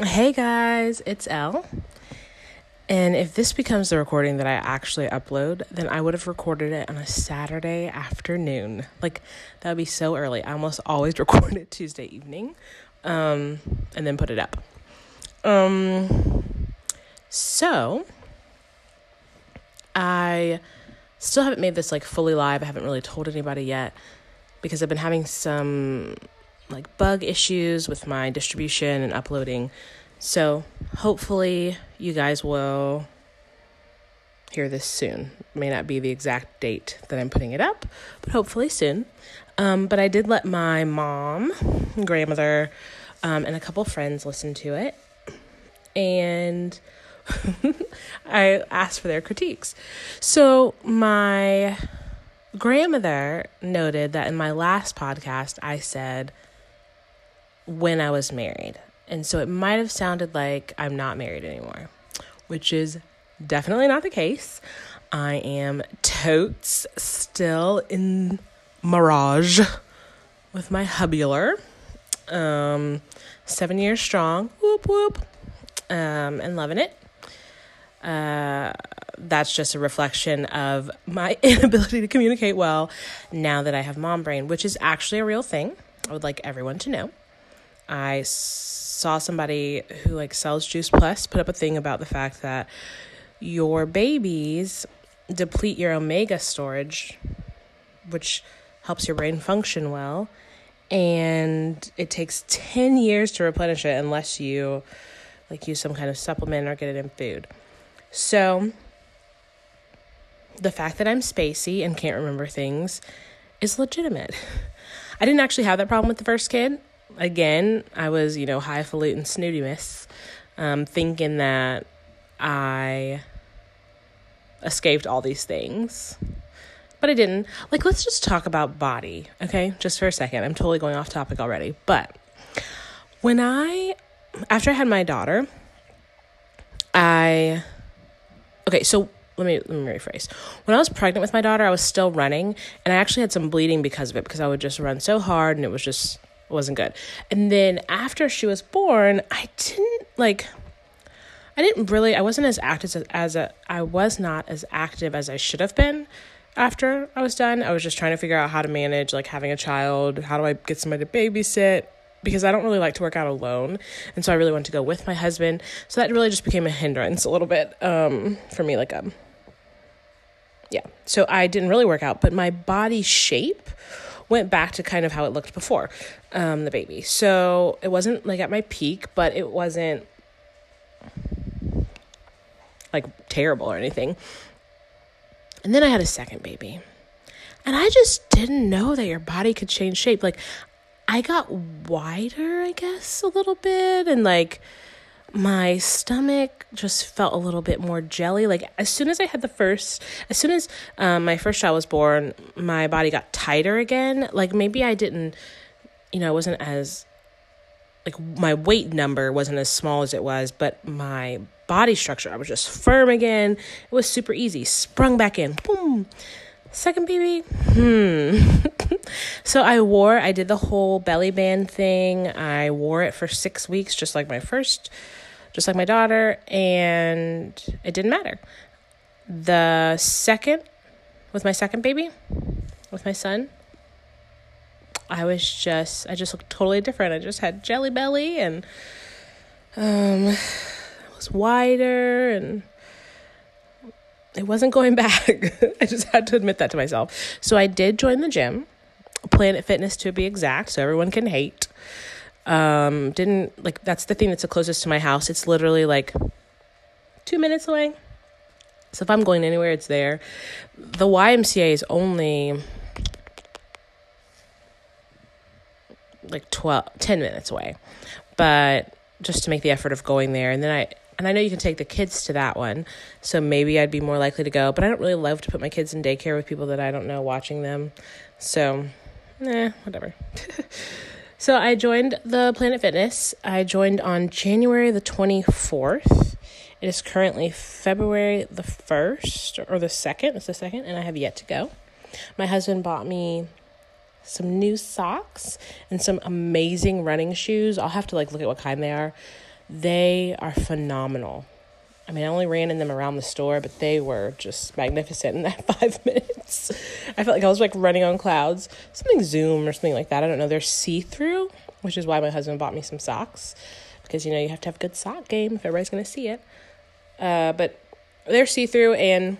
Hey guys, it's Elle. And if this becomes the recording that I actually upload, then I would have recorded it on a Saturday afternoon. Like, that would be so early. I almost always record it Tuesday evening um, and then put it up. Um, so, I still haven't made this like fully live. I haven't really told anybody yet because I've been having some like bug issues with my distribution and uploading. So hopefully you guys will hear this soon. may not be the exact date that I'm putting it up, but hopefully soon. Um, but I did let my mom, grandmother, um, and a couple friends listen to it, and I asked for their critiques. So my grandmother noted that in my last podcast I said when I was married. And so it might have sounded like I'm not married anymore, which is definitely not the case. I am totes still in Mirage with my hubular. Um, seven years strong, whoop whoop, um, and loving it. Uh, that's just a reflection of my inability to communicate well now that I have mom brain, which is actually a real thing. I would like everyone to know. I saw somebody who like sells Juice Plus put up a thing about the fact that your babies deplete your omega storage, which helps your brain function well, and it takes 10 years to replenish it unless you like use some kind of supplement or get it in food. So, the fact that I'm spacey and can't remember things is legitimate. I didn't actually have that problem with the first kid again, I was, you know, highfalutin snooty miss, um, thinking that I escaped all these things. But I didn't. Like, let's just talk about body, okay? Just for a second. I'm totally going off topic already. But when I, after I had my daughter, I, okay, so let me let me rephrase. When I was pregnant with my daughter, I was still running, and I actually had some bleeding because of it because I would just run so hard, and it was just wasn't good. And then after she was born, I didn't like I didn't really I wasn't as active as, as a I was not as active as I should have been after I was done. I was just trying to figure out how to manage like having a child, how do I get somebody to babysit because I don't really like to work out alone. And so I really wanted to go with my husband. So that really just became a hindrance a little bit um for me like um yeah. So I didn't really work out, but my body shape went back to kind of how it looked before um, the baby. So it wasn't like at my peak, but it wasn't like terrible or anything. And then I had a second baby. And I just didn't know that your body could change shape. Like I got wider, I guess, a little bit and like my stomach just felt a little bit more jelly. Like as soon as I had the first, as soon as um, my first child was born, my body got tighter again. Like maybe I didn't, you know, it wasn't as like my weight number wasn't as small as it was, but my body structure, I was just firm again. It was super easy. Sprung back in. Boom. Second baby, hmm. so I wore, I did the whole belly band thing. I wore it for six weeks, just like my first, just like my daughter, and it didn't matter. The second, with my second baby, with my son, I was just, I just looked totally different. I just had jelly belly and um, I was wider and it wasn't going back. I just had to admit that to myself. So I did join the gym, Planet Fitness to be exact, so everyone can hate. Um, didn't like that's the thing that's the closest to my house. It's literally like two minutes away. So if I'm going anywhere, it's there. The YMCA is only like 12, 10 minutes away. But just to make the effort of going there. And then I and I know you can take the kids to that one, so maybe I'd be more likely to go. But I don't really love to put my kids in daycare with people that I don't know watching them. So, eh, whatever. so I joined the Planet Fitness. I joined on January the 24th. It is currently February the 1st or the 2nd. It's the 2nd, and I have yet to go. My husband bought me some new socks and some amazing running shoes. I'll have to like look at what kind they are They are phenomenal. I mean, I only ran in them around the store, but they were just magnificent in that five minutes. I felt like I was like running on clouds. Something Zoom or something like that. I don't know. They're see through, which is why my husband bought me some socks because you know you have to have a good sock game if everybody's going to see it. Uh, but they're see through, and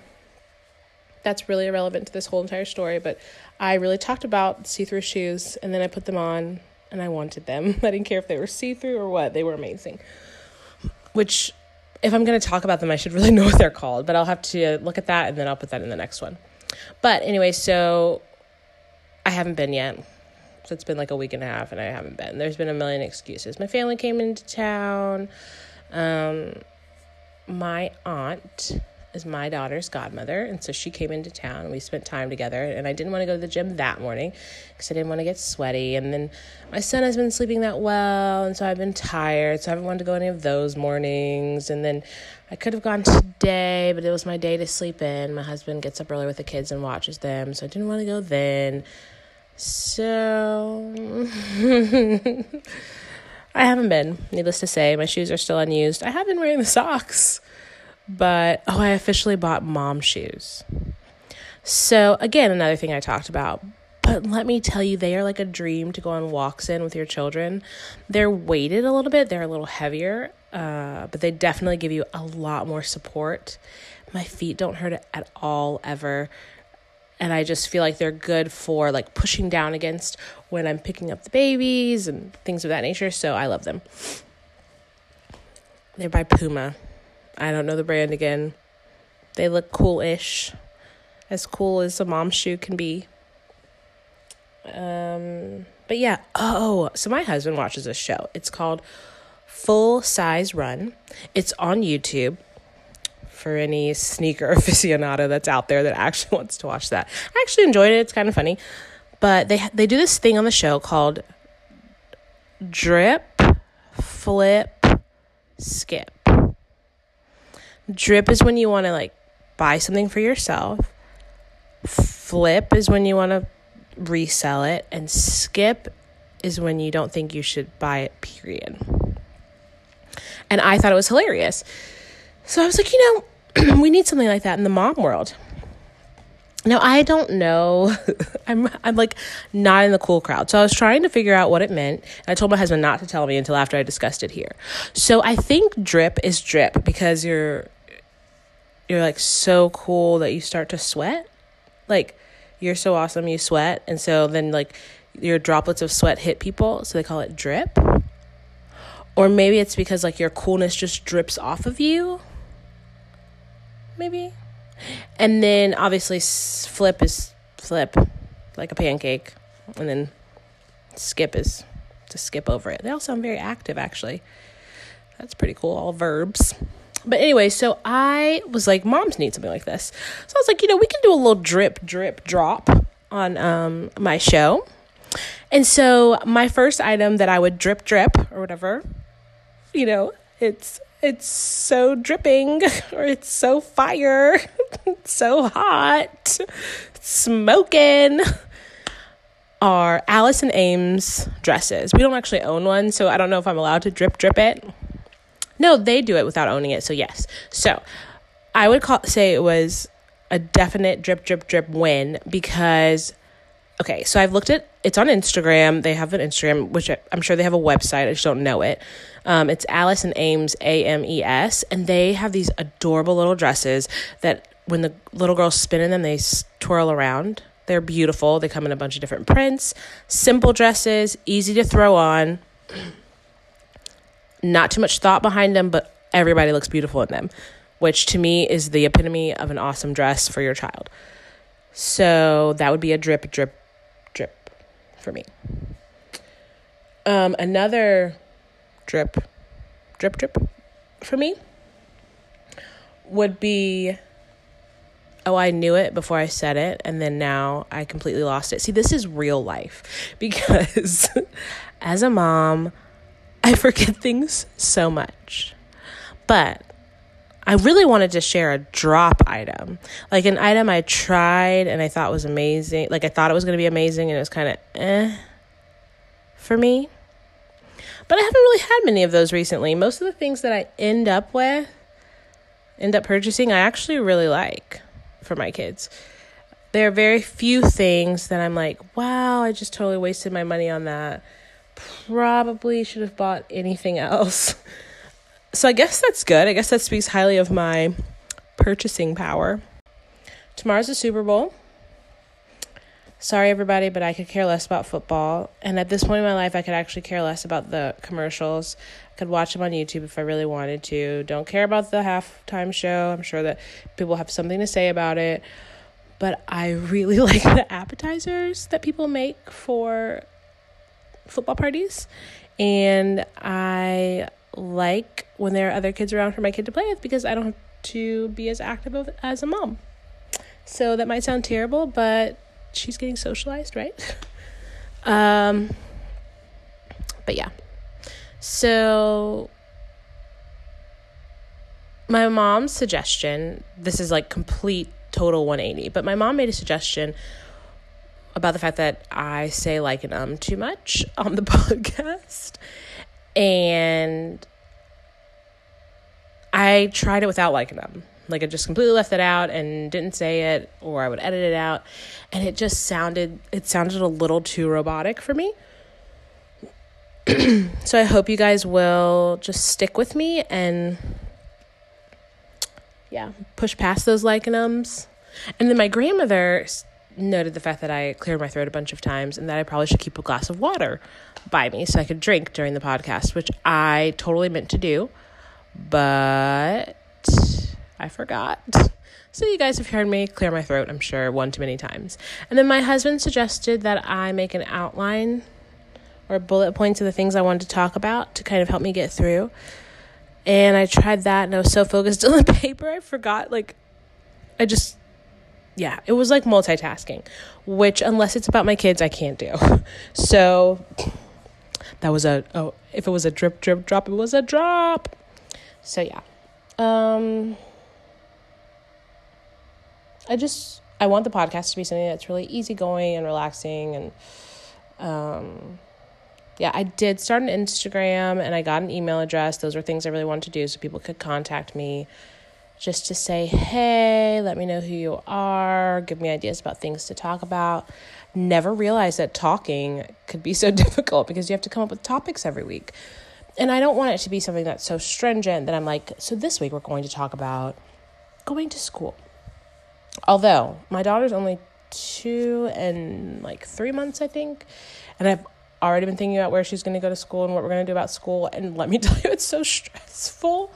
that's really irrelevant to this whole entire story. But I really talked about see through shoes, and then I put them on, and I wanted them. I didn't care if they were see through or what, they were amazing. Which if I'm going to talk about them, I should really know what they're called, but I'll have to look at that and then I'll put that in the next one. But anyway, so I haven't been yet. So it's been like a week and a half and I haven't been. There's been a million excuses. My family came into town. Um, my aunt is my daughter's godmother. And so she came into town we spent time together. And I didn't want to go to the gym that morning because I didn't want to get sweaty. And then my son has been sleeping that well. And so I've been tired. So I haven't wanted to go any of those mornings. And then I could have gone today, but it was my day to sleep in. My husband gets up early with the kids and watches them. So I didn't want to go then. So. I haven't been, needless to say. My shoes are still unused. I have been wearing the socks but oh, I officially bought mom shoes. So, again, another thing I talked about. But let me tell you, they are like a dream to go on walks in with your children. They're weighted a little bit, they're a little heavier, uh, but they definitely give you a lot more support. My feet don't hurt at all, ever. And I just feel like they're good for like pushing down against when I'm picking up the babies and things of that nature. So I love them. They're by Puma. I don't know the brand again. They look cool-ish. As cool as a mom shoe can be. Um, but yeah, oh, so my husband watches this show. It's called Full Size Run. It's on YouTube for any sneaker aficionado that's out there that actually wants to watch that. I actually enjoyed it. It's kind of funny. But they they do this thing on the show called drip, flip, skip. Drip is when you want to like buy something for yourself. Flip is when you want to resell it. And skip is when you don't think you should buy it, period. And I thought it was hilarious. So I was like, you know, we need something like that in the mom world. Now I don't know. I'm I'm like not in the cool crowd. So I was trying to figure out what it meant. And I told my husband not to tell me until after I discussed it here. So I think drip is drip because you're you're like so cool that you start to sweat. Like you're so awesome you sweat and so then like your droplets of sweat hit people, so they call it drip. Or maybe it's because like your coolness just drips off of you. Maybe. And then obviously flip is flip like a pancake and then skip is to skip over it. They all sound very active actually. That's pretty cool, all verbs. But anyway, so I was like, moms need something like this. So I was like, you know, we can do a little drip, drip, drop on um, my show. And so my first item that I would drip, drip, or whatever, you know, it's it's so dripping or it's so fire, it's so hot, smoking are Alice and Ames dresses. We don't actually own one, so I don't know if I'm allowed to drip drip it. No, they do it without owning it. So yes. So I would call say it was a definite drip drip drip win because okay, so I've looked at it's on Instagram. They have an Instagram, which I, am sure they have a website. I just don't know it. Um, it's Alice and Ames A M E S, and they have these adorable little dresses that when the little girls spin in them, they twirl around. They're beautiful. They come in a bunch of different prints, simple dresses, easy to throw on not too much thought behind them, but everybody looks beautiful in them, which to me is the epitome of an awesome dress for your child. So that would be a drip, drip, drip for me. Um, another drip, drip, drip for me would be oh, I knew it before I said it, and then now I completely lost it. See, this is real life because as a mom, I forget things so much. But I really wanted to share a drop item, like an item I tried and I thought was amazing. Like I thought it was going to be amazing and it was kind of eh for me. But I haven't really had many of those recently. Most of the things that I end up with, end up purchasing, I actually really like for my kids. There are very few things that I'm like, wow, I just totally wasted my money on that. Probably should have bought anything else. So I guess that's good. I guess that speaks highly of my purchasing power. Tomorrow's the Super Bowl. Sorry, everybody, but I could care less about football. And at this point in my life, I could actually care less about the commercials. I could watch them on YouTube if I really wanted to. Don't care about the halftime show. I'm sure that people have something to say about it. But I really like the appetizers that people make for football parties. And I like when there are other kids around for my kid to play with because I don't have to be as active as a mom. So that might sound terrible, but she's getting socialized, right? um, but yeah. So my mom's suggestion, this is like complete total 180, but my mom made a suggestion about the fact that I say like and um too much on the podcast. And I tried it without like and um. Like I just completely left it out and didn't say it, or I would edit it out, and it just sounded it sounded a little too robotic for me. so I hope you guys will just stick with me and yeah, push past those like and ums. And then my grandmother noted the fact that I cleared my throat a bunch of times and that I probably should keep a glass of water by me so I could drink during the podcast, which I totally meant to do. But I forgot. So you guys have heard me clear my throat, I'm sure, one too many times. And then my husband suggested that I make an outline or bullet points of the things I wanted to talk about to kind of help me get through. And I tried that and I was so focused on the paper, I forgot like I just yeah, it was like multitasking, which unless it's about my kids, I can't do. So that was a oh, if it was a drip drip drop, it was a drop. So yeah. Um I just I want the podcast to be something that's really easygoing and relaxing and um yeah, I did start an Instagram and I got an email address. Those were things I really wanted to do so people could contact me just to say, hey, let me know who you are, give me ideas about things to talk about. Never realized that talking could be so difficult because you have to come up with topics every week. And I don't want it to be something that's so stringent that I'm like, so this week we're going to talk about going to school. Although my daughter's only two and like three months, I think. And I've already been thinking about where she's going to go to school and what we're going to do about school. And let me tell you, it's so stressful.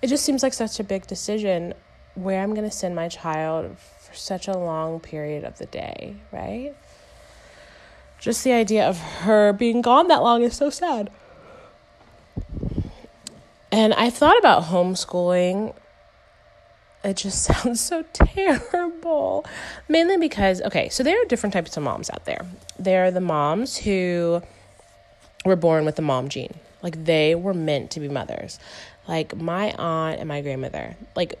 It just seems like such a big decision where I'm going to send my child for such a long period of the day, right? Just the idea of her being gone that long is so sad. And I thought about homeschooling it just sounds so terrible. Mainly because, okay, so there are different types of moms out there. There are the moms who were born with the mom gene, like they were meant to be mothers. Like my aunt and my grandmother, like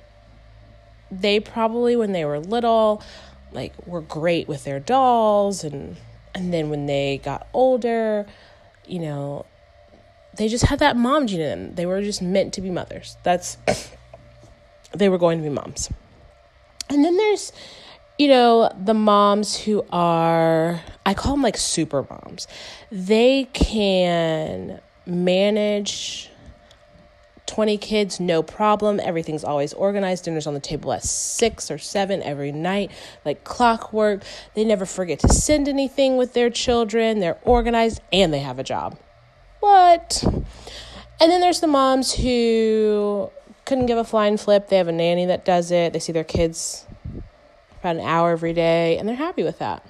they probably when they were little, like were great with their dolls and and then when they got older, you know, they just had that mom gene in them. They were just meant to be mothers. That's they were going to be moms. And then there's, you know, the moms who are, I call them like super moms. They can manage 20 kids, no problem. Everything's always organized. Dinner's on the table at six or seven every night, like clockwork. They never forget to send anything with their children. They're organized and they have a job. What? And then there's the moms who couldn't give a flying flip. They have a nanny that does it. They see their kids about an hour every day, and they're happy with that.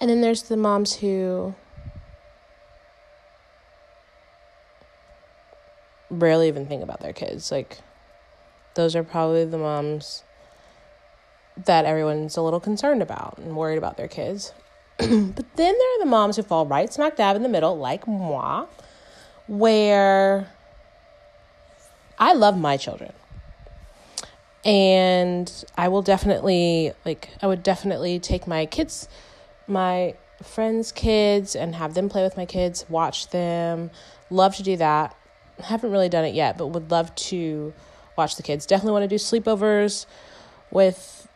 And then there's the moms who rarely even think about their kids. Like, those are probably the moms that everyone's a little concerned about and worried about their kids. but then there are the moms who fall right smack dab in the middle, like moi, where I love my children. And I will definitely like I would definitely take my kids my friends' kids and have them play with my kids, watch them. Love to do that. Haven't really done it yet, but would love to watch the kids. Definitely want to do sleepovers with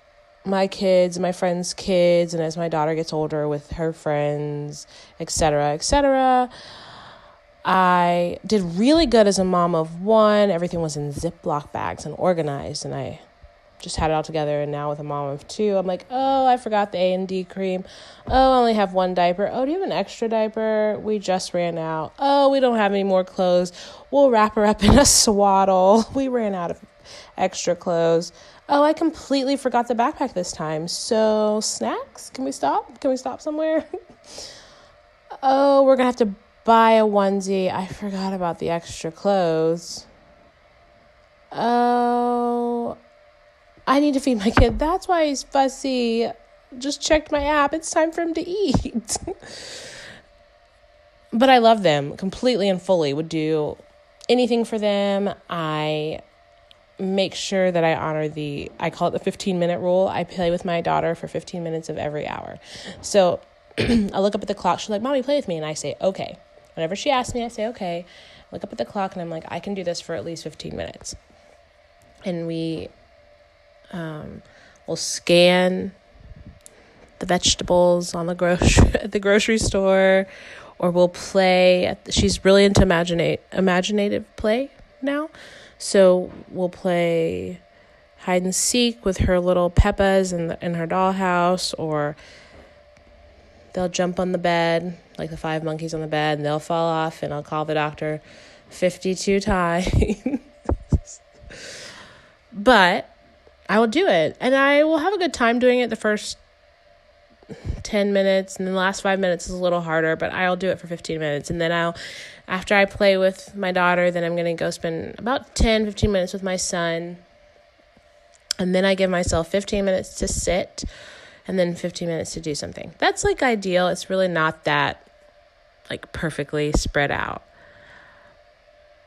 my kids, my friends' kids, and as my daughter gets older with her friends, etc., etc. I did really good as a mom of one. Everything was in Ziploc bags and organized, and I just had it all together. And now with a mom of two, I'm like, oh, I forgot the A and D cream. Oh, I only have one diaper. Oh, do you have an extra diaper? We just ran out. Oh, we don't have any more clothes. We'll wrap her up in a swaddle. We ran out of extra clothes. Oh, I completely forgot the backpack this time. So, snacks? Can we stop? Can we stop somewhere? oh, we're to have to buy a onesie. I forgot about the extra clothes. Oh, I need to feed my kid. That's why he's fussy. Just checked my app. It's time for him to eat. but I love them completely and fully. Would do anything for them. I make sure that I honor the I call it the 15 minute rule. I play with my daughter for 15 minutes of every hour. So I look up at the clock. She's like, "Mommy, play with me." And I say, "Okay." Whenever she asks me, I say, okay. look up at the clock and I'm like, I can do this for at least 15 minutes. And we um, will scan the vegetables on the grocery at the grocery store or we'll play the, she's really into imaginate imaginative play now so we'll play hide and seek with her little peppas in, the, in her dollhouse or they'll jump on the bed, like the five monkeys on the bed, and they'll fall off, and I'll call the doctor 52 times. but I will do it, and I will have a good time doing it the first 10 minutes, and the last five minutes is a little harder, but I'll do it for 15 minutes, and then I'll, after I play with my daughter, then I'm going to go spend about 10, 15 minutes with my son. And then I give myself 15 minutes to sit and then 15 minutes to do something. That's like ideal. It's really not that like perfectly spread out.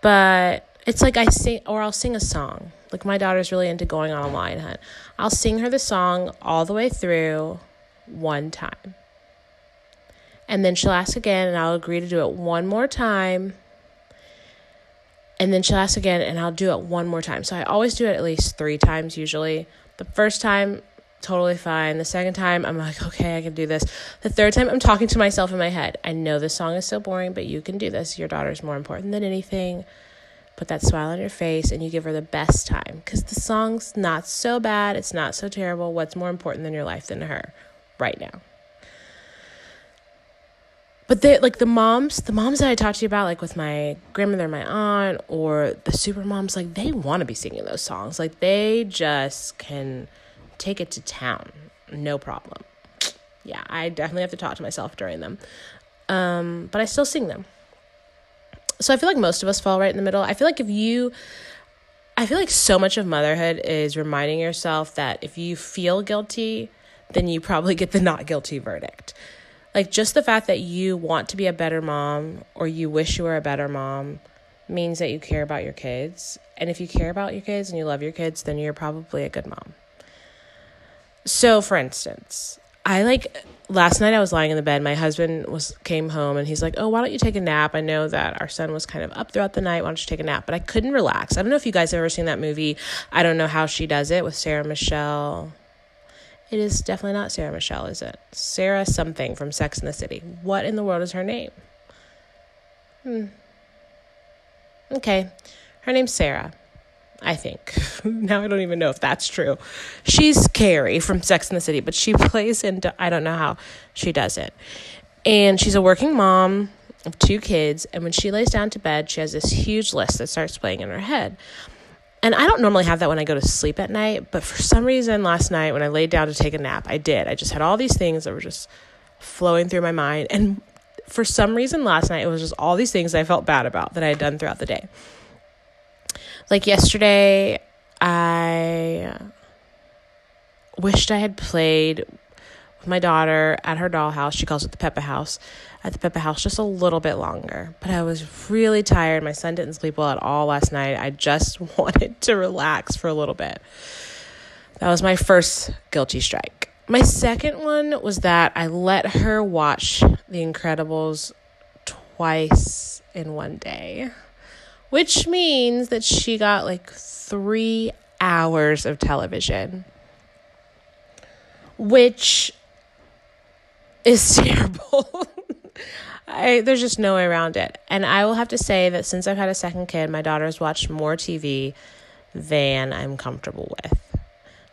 But it's like I sing or I'll sing a song. Like my daughter's really into going on a lion hunt. I'll sing her the song all the way through one time. And then she'll ask again and I'll agree to do it one more time. And then she'll ask again and I'll do it one more time. So I always do it at least 3 times usually. The first time totally fine. The second time, I'm like, okay, I can do this. The third time, I'm talking to myself in my head. I know this song is so boring, but you can do this. Your daughter's more important than anything. Put that smile on your face and you give her the best time because the song's not so bad. It's not so terrible. What's more important than your life than her right now? But they like the moms, the moms that I talked to you about, like with my grandmother, my aunt, or the super moms, like they want to be singing those songs. Like they just can take it to town, no problem. Yeah, I definitely have to talk to myself during them. Um, but I still sing them. So I feel like most of us fall right in the middle. I feel like if you I feel like so much of motherhood is reminding yourself that if you feel guilty, then you probably get the not guilty verdict. Like just the fact that you want to be a better mom or you wish you were a better mom means that you care about your kids. And if you care about your kids and you love your kids, then you're probably a good mom. So, for instance, I like last night I was lying in the bed. My husband was came home and he's like, "Oh, why don't you take a nap?" I know that our son was kind of up throughout the night. Why don't you take a nap? But I couldn't relax. I don't know if you guys have ever seen that movie. I don't know how she does it with Sarah Michelle. It is definitely not Sarah Michelle, is it? Sarah something from Sex and the City. What in the world is her name? Hmm. Okay. Her name's Sarah. I think. now I don't even know if that's true. She's Carrie from Sex and the City, but she plays into I don't know how she does it. And she's a working mom of two kids, and when she lays down to bed, she has this huge list that starts playing in her head. And I don't normally have that when I go to sleep at night, but for some reason last night when I laid down to take a nap, I did. I just had all these things that were just flowing through my mind. And for some reason last night, it was just all these things I felt bad about that I had done throughout the day. Like yesterday, I wished I had played with my daughter at her dollhouse. She calls it the Peppa House. At the Peppa House, just a little bit longer. But I was really tired. My son didn't sleep well at all last night. I just wanted to relax for a little bit. That was my first guilty strike. my second one was that I let her watch The Incredibles twice in one day, which means that she got like three hours of television, which is terrible. I, there's just no way around it. And I will have to say that since I've had a second kid, my daughter has watched more TV than I'm comfortable with.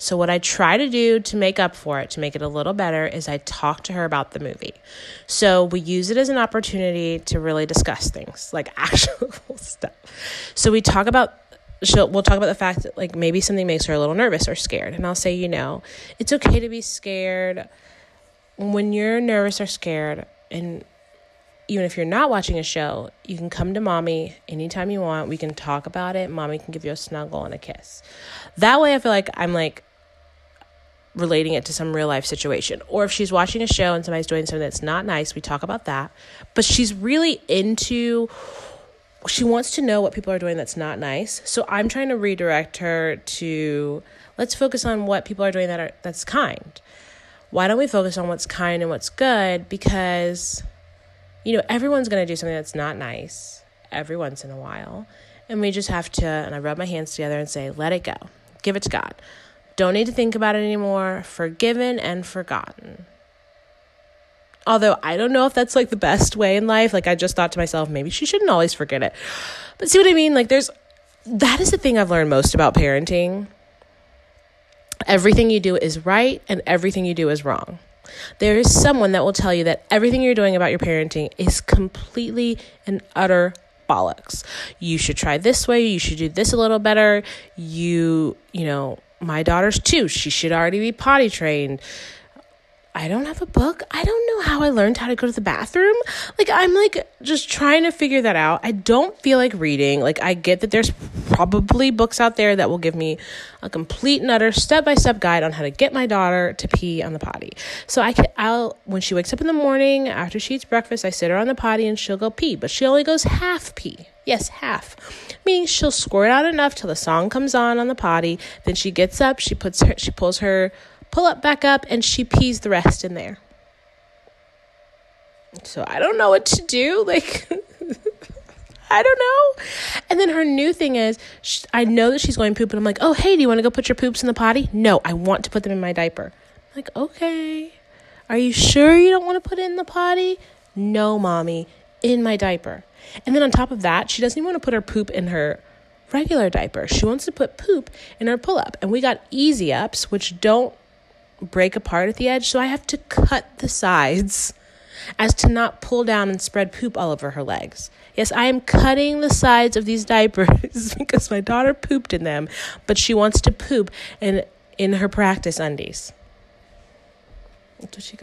So, what I try to do to make up for it, to make it a little better, is I talk to her about the movie. So, we use it as an opportunity to really discuss things like actual stuff. So, we talk about she'll we'll talk about the fact that like maybe something makes her a little nervous or scared and I'll say, you know, it's okay to be scared when you're nervous or scared and even if you're not watching a show, you can come to mommy anytime you want. We can talk about it. Mommy can give you a snuggle and a kiss. That way, I feel like I'm like relating it to some real life situation. Or if she's watching a show and somebody's doing something that's not nice, we talk about that. But she's really into, she wants to know what people are doing that's not nice. So I'm trying to redirect her to let's focus on what people are doing that are that's kind. Why don't we focus on what's kind and what's good? Because you know, everyone's going to do something that's not nice every once in a while. And we just have to, and I rub my hands together and say, let it go. Give it to God. Don't need to think about it anymore. Forgiven and forgotten. Although I don't know if that's like the best way in life. Like I just thought to myself, maybe she shouldn't always forget it. But see what I mean? Like there's, that is the thing I've learned most about parenting. Everything you do is right and everything you do is wrong. There is someone that will tell you that everything you're doing about your parenting is completely and utter bollocks. You should try this way, you should do this a little better. You, you know, my daughter's two, she should already be potty trained. I don't have a book. I don't know how I learned how to go to the bathroom. Like, I'm like just trying to figure that out. I don't feel like reading. Like, I get that there's probably books out there that will give me a complete and utter step by step guide on how to get my daughter to pee on the potty. So, I can, I'll, when she wakes up in the morning after she eats breakfast, I sit her on the potty and she'll go pee, but she only goes half pee. Yes, half. Meaning she'll squirt out enough till the song comes on on the potty. Then she gets up, she puts her, she pulls her pull up back up, and she pees the rest in there. So I don't know what to do. Like, I don't know. And then her new thing is, she, I know that she's going poop, and I'm like, oh, hey, do you want to go put your poops in the potty? No, I want to put them in my diaper. I'm like, okay. Are you sure you don't want to put it in the potty? No, mommy, in my diaper. And then on top of that, she doesn't even want to put her poop in her regular diaper. She wants to put poop in her pull up. And we got easy ups, which don't break apart at the edge, so I have to cut the sides as to not pull down and spread poop all over her legs. Yes, I am cutting the sides of these diapers because my daughter pooped in them, but she wants to poop in in her practice undies.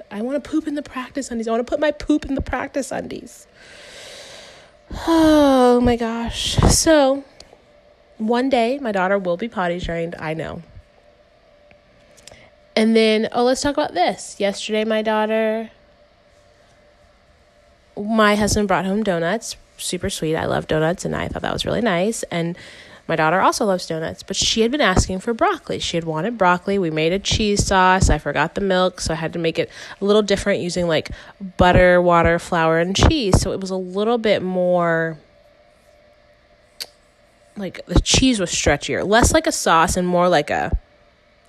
I want to poop in the practice undies. I want to put my poop in the practice undies. Oh my gosh. So, one day my daughter will be potty trained, I know. And then, oh, let's talk about this. Yesterday, my daughter, my husband brought home donuts. Super sweet. I love donuts, and I thought that was really nice. And my daughter also loves donuts, but she had been asking for broccoli. She had wanted broccoli. We made a cheese sauce. I forgot the milk, so I had to make it a little different using like butter, water, flour, and cheese. So it was a little bit more like the cheese was stretchier, less like a sauce and more like a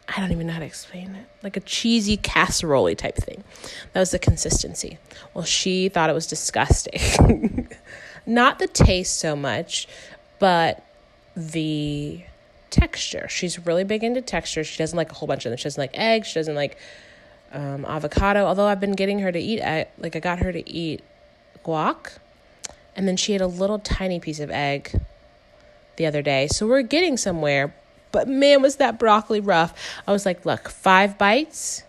I don't even know how to explain it. Like a cheesy casserole type thing. That was the consistency. Well, she thought it was disgusting. Not the taste so much, but the texture. She's really big into texture. She doesn't like a whole bunch of them. She doesn't like eggs. She doesn't like um, avocado. Although I've been getting her to eat, I, like I got her to eat guac, and then she ate a little tiny piece of egg the other day. So we're getting somewhere, but man, was that broccoli rough. I was like, look, five bites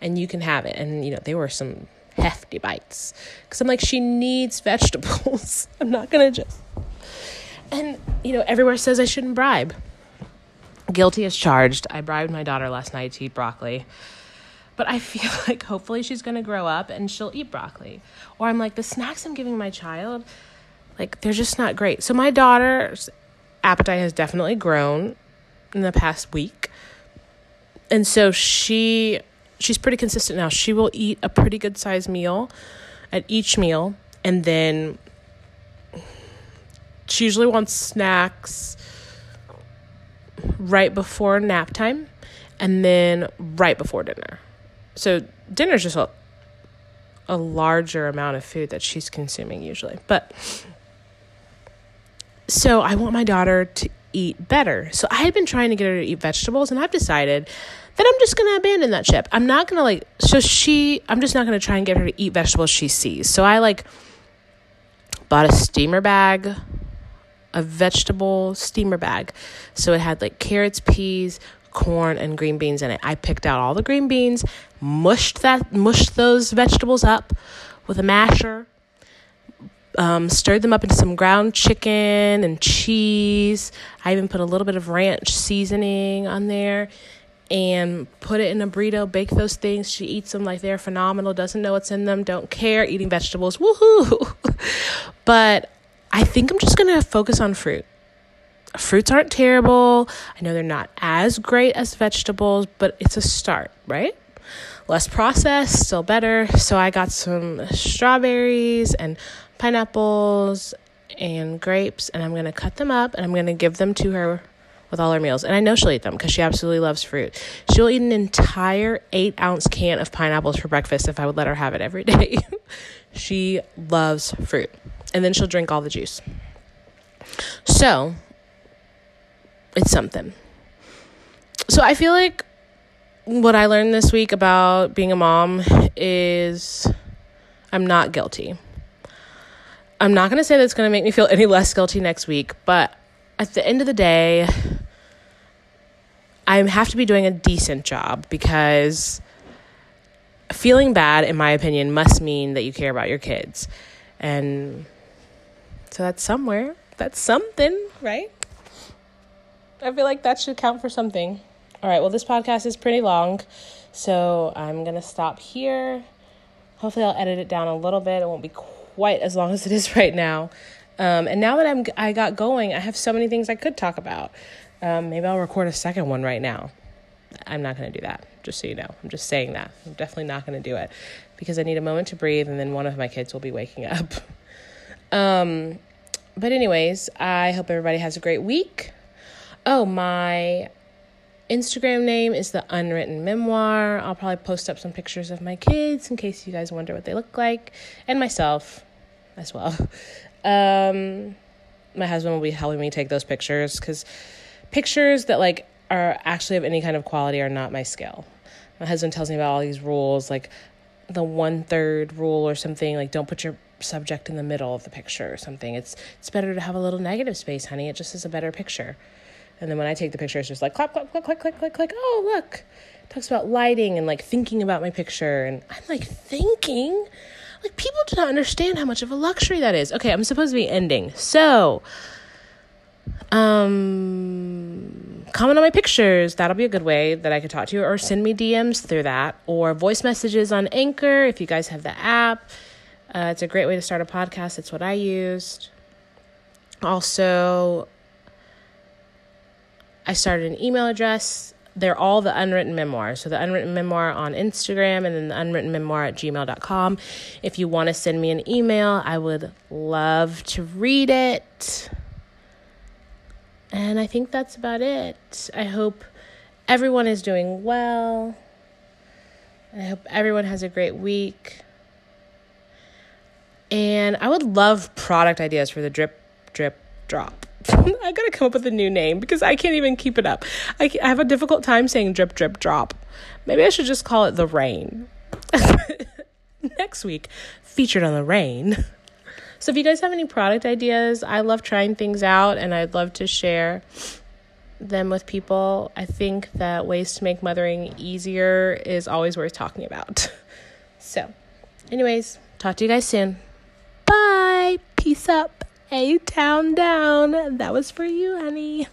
and you can have it. And, you know, they were some hefty bites. Because I'm like, she needs vegetables. I'm not going to just. And, you know, everywhere says I shouldn't bribe. Guilty as charged. I bribed my daughter last night to eat broccoli. But I feel like hopefully she's going to grow up and she'll eat broccoli. Or I'm like, the snacks I'm giving my child, like, they're just not great. So my daughter's appetite has definitely grown in the past week. And so she she's pretty consistent now. She will eat a pretty good sized meal at each meal and then she usually wants snacks right before nap time and then right before dinner. So dinner's just a, a larger amount of food that she's consuming usually. But so I want my daughter to eat better. So I had been trying to get her to eat vegetables and I've decided that I'm just going to abandon that ship. I'm not going to like so she I'm just not going to try and get her to eat vegetables she sees. So I like bought a steamer bag a vegetable steamer bag. So it had like carrots, peas, corn and green beans in it. I picked out all the green beans, mushed that mushed those vegetables up with a masher. Um, stirred them up into some ground chicken and cheese. I even put a little bit of ranch seasoning on there and put it in a burrito, bake those things. She eats them like they're phenomenal, doesn't know what's in them, don't care, eating vegetables, woohoo. but I think I'm just going to focus on fruit. Fruits aren't terrible. I know they're not as great as vegetables, but it's a start, right? Less processed, still better. So I got some strawberries and pineapples and grapes, and I'm going to cut them up and I'm going to give them to her with all her meals. And I know she'll eat them because she absolutely loves fruit. She'll eat an entire eight ounce can of pineapples for breakfast if I would let her have it every day. she loves fruit and then she'll drink all the juice. So, it's something. So, I feel like what I learned this week about being a mom is I'm not guilty. I'm not going to say that's going to make me feel any less guilty next week, but at the end of the day, I have to be doing a decent job because feeling bad, in my opinion, must mean that you care about your kids. And so that's somewhere. That's something, right? I feel like that should count for something. All right, well, this podcast is pretty long, so I'm going to stop here. Hopefully, I'll edit it down a little bit. It won't be quite as long as it is right now. Um, and now that I'm I got going, I have so many things I could talk about. Um, maybe I'll record a second one right now. I'm not going to do that, just so you know. I'm just saying that. I'm definitely not going to do it because I need a moment to breathe, and then one of my kids will be waking up. Um, but, anyways, I hope everybody has a great week. Oh, my Instagram name is the Unwritten Memoir. I'll probably post up some pictures of my kids in case you guys wonder what they look like, and myself as well. Um, my husband will be helping me take those pictures because pictures that like are actually of any kind of quality are not my skill. My husband tells me about all these rules, like the one third rule or something, like don't put your subject in the middle of the picture or something. It's it's better to have a little negative space, honey. It just is a better picture. And then when I take the picture, it's just like clap, clap, clap, clap, clap, clap. Oh, look. It talks about lighting and like thinking about my picture. And I'm like, thinking? Like, people do not understand how much of a luxury that is. Okay, I'm supposed to be ending. So, um, comment on my pictures. That'll be a good way that I could talk to you. Or send me DMs through that. Or voice messages on Anchor if you guys have the app. Uh, it's a great way to start a podcast. It's what I used. Also, I started an email address. They're all the unwritten memoirs. So, the unwritten memoir on Instagram and then the unwritten memoir at gmail.com. If you want to send me an email, I would love to read it. And I think that's about it. I hope everyone is doing well. I hope everyone has a great week. And I would love product ideas for the drip, drip, drop. I gotta come up with a new name because I can't even keep it up. I, I have a difficult time saying drip, drip, drop. Maybe I should just call it the rain. Next week, featured on the rain. So if you guys have any product ideas, I love trying things out and I'd love to share them with people. I think that ways to make mothering easier is always worth talking about. So, anyways, talk to you guys soon. Bye. Peace up. A town down. That was for you, honey.